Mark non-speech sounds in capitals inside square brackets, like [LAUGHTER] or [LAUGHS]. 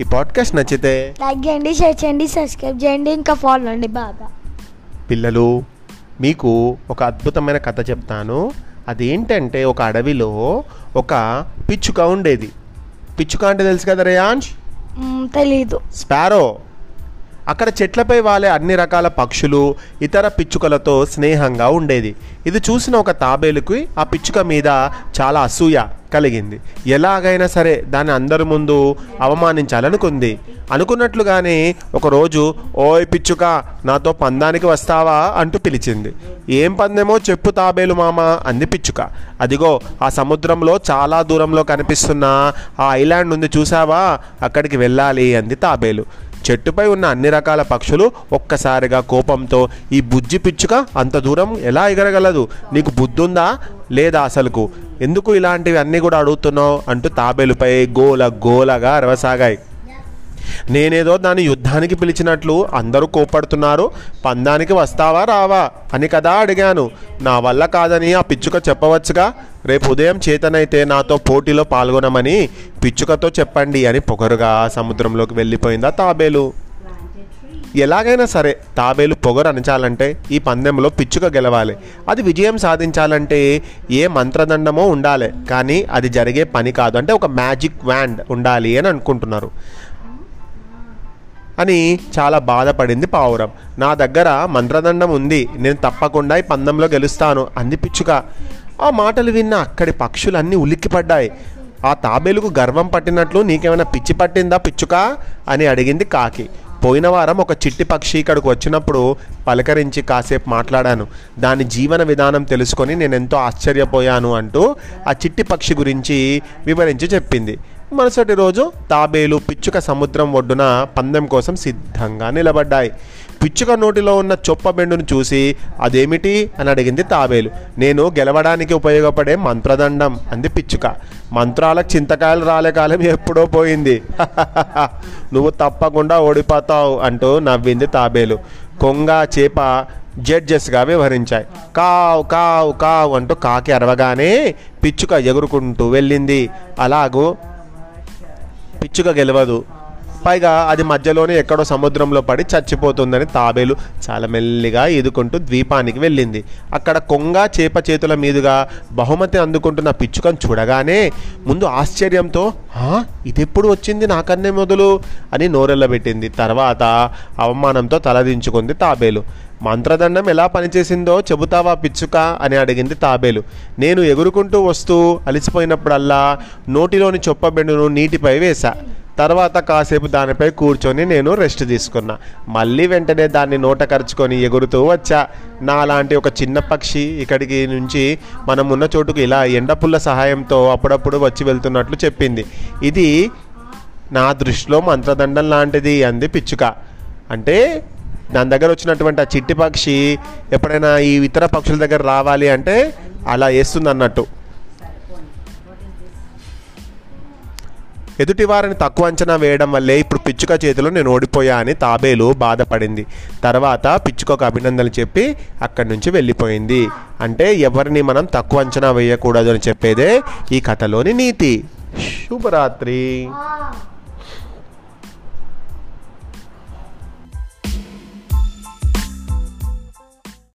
ఈ పాడ్కాస్ట్ నచ్చితే లైక్ చేయండి షేర్ చేయండి సబ్స్క్రైబ్ చేయండి ఇంకా ఫాలో అండి బాగా పిల్లలు మీకు ఒక అద్భుతమైన కథ చెప్తాను. అదేంటంటే ఒక అడవిలో ఒక పిచ్చుక ఉండేది. పిచ్చుక అంటే తెలుసు కదా మ్మ్, తెలీదు. స్పారో. అక్కడ చెట్లపై వాలే అన్ని రకాల పక్షులు ఇతర పిచ్చుకలతో స్నేహంగా ఉండేది. ఇది చూసిన ఒక తాబేలుకి ఆ పిచ్చుక మీద చాలా అసూయ. కలిగింది. ఎలాగైనా సరే దాన్ని అందరి ముందు అవమానించాలనుకుంది. అనుకున్నట్లుగానే ఒకరోజు ఓయ్ పిచ్చుక నాతో పందానికి వస్తావా? అంటూ పిలిచింది. ఏం పందెమో చెప్పు తాబేలు మామ అంది పిచ్చుక. అదిగో ఆ సముద్రంలో చాలా దూరంలో కనిపిస్తున్న ఆ ఐలాండ్ ఉంది చూసావా అక్కడికి వెళ్ళాలి అంది తాబేలు. చెట్టుపై ఉన్న అన్ని రకాల పక్షులు ఒక్కసారిగా కోపంతో ఈ బుజ్జి పిచ్చుక అంత దూరం ఎలా ఎగరగలదు? నీకు బుద్ధుందా? లేదా అసలుకు? ఎందుకు ఇలాంటివి అన్నీ కూడా అడుగుతున్నావు అంటూ తాబేలుపై గోల గోలగా అరవసాగాయి. నేనేదో దాని యుద్ధానికి పిలిచినట్లు అందరూ కోపడుతున్నారు పందానికి వస్తావా రావా అని కదా అడిగాను. నా వల్ల కాదని ఆ పిచ్చుక చెప్పవచ్చుగా? రేపు ఉదయం చేతనైతే నాతో పోటీలో పాల్గొనమని పిచ్చుకతో చెప్పండి అని పొగరుగా సముద్రంలోకి వెళ్ళిపోయిందా తాబేలు. ఎలాగైనా సరే తాబేలు పొగరు అణచాలంటే ఈ పందెంలో పిచ్చుక గెలవాలి. అది విజయం సాధించాలంటే ఏ మంత్రదండమో ఉండాలి. కానీ అది జరిగే పని కాదు. అంటే ఒక మ్యాజిక్ వ్యాండ్ ఉండాలి అని అనుకుంటున్నారు. అని చాలా బాధపడింది పావురం. నా దగ్గర మంత్రదండం ఉంది. నేను తప్పకుండా ఈ పందెంలో గెలుస్తాను అంది పిచ్చుక. ఆ మాటలు విన్న అక్కడి పక్షులన్నీ ఉలిక్కిపడ్డాయి. ఆ తాబేలుకు గర్వం పట్టినట్లు నీకేమైనా పిచ్చి పట్టిందా పిచ్చుక? అని అడిగింది కాకి. పోయిన వారం ఒక చిట్టి పక్షి ఇక్కడికి వచ్చినప్పుడు పలకరించి కాసేపు మాట్లాడాను. దాని జీవన విధానం తెలుసుకొని నేను ఎంతో ఆశ్చర్యపోయాను అంటూ ఆ చిట్టి పక్షి గురించి వివరించి చెప్పింది. మరుసటి రోజు తాబేలు పిచ్చుక సముద్రం ఒడ్డున పందెం కోసం సిద్ధంగా నిలబడ్డాయి. పిచ్చుక నోటిలో ఉన్న చొప్ప బెండును చూసి అదేమిటి? అని అడిగింది తాబేలు. నేను గెలవడానికి ఉపయోగపడే మంత్రదండం అంది పిచ్చుక. మంత్రాలకు చింతకాయలు రాలే కాలం ఎప్పుడో పోయింది. [LAUGHS] నువ్వు తప్పకుండా ఓడిపోతావు అంటూ నవ్వింది తాబేలు. కొంగ చేప జడ్జెస్గా వ్యవహరించాయి. కావ్ కావ్ కావ్ అంటూ కాకి అరవగానే పిచ్చుక ఎగురుకుంటూ వెళ్ళింది. అలాగూ పిచ్చుక గెలవదు. పైగా అది మధ్యలోనే ఎక్కడో సముద్రంలో పడి చచ్చిపోతుందని తాబేలు చాలా మెల్లిగా ఈదుకుంటూ ద్వీపానికి వెళ్ళింది. అక్కడ కొంగ చేప చేతుల మీదుగా బహుమతి అందుకుంటున్న పిచ్చుకను చూడగానే ముందు ఆశ్చర్యంతో "హా? ఇదెప్పుడు వచ్చింది నాకన్నే మొదలు? అని నోరెళ్ళబెట్టింది తర్వాత అవమానంతో తలదించుకుంది తాబేలు. మంత్రదండం ఎలా పనిచేసిందో చెబుతావా పిచ్చుక? అని అడిగింది తాబేలు. నేను ఎగురుకుంటూ వస్తూ అలసిపోయినప్పుడల్లా నోటిలోని చొప్పబెండును నీటిపై వేశా. తర్వాత కాసేపు దానిపై కూర్చొని నేను రెస్ట్ తీసుకున్నా. మళ్ళీ వెంటనే దాన్ని నోట కరుచుకొని ఎగురుతూ వచ్చా. నాలాంటి ఒక చిన్న పక్షి ఇక్కడికి నుంచి మనం ఉన్న చోటుకు ఇలా ఎండపుల్ల సహాయంతో అప్పుడప్పుడు వచ్చి వెళ్తున్నట్లు చెప్పింది. ఇది నా దృష్టిలో మంత్రదండం లాంటిది అంది పిచ్చుక. అంటే దాని దగ్గర వచ్చినటువంటి ఆ చిట్టి పక్షి ఎప్పుడైనా ఈ ఇతర పక్షుల దగ్గర రావాలి అంటే అలా వేస్తుంది అన్నట్టు ఎదుటి వారిని తక్కువ అంచనా వేయడం వల్లే ఇప్పుడు పిచ్చుక చేతిలో నేను ఓడిపోయా అని తాబేలు బాధపడింది. తర్వాత పిచ్చుకకు అభినందనలు చెప్పి అక్కడి నుంచి వెళ్ళిపోయింది. అంటే ఎవరిని మనం తక్కువ అంచనా వేయకూడదు అని చెప్పేదే ఈ కథలోని నీతి. శుభరాత్రి.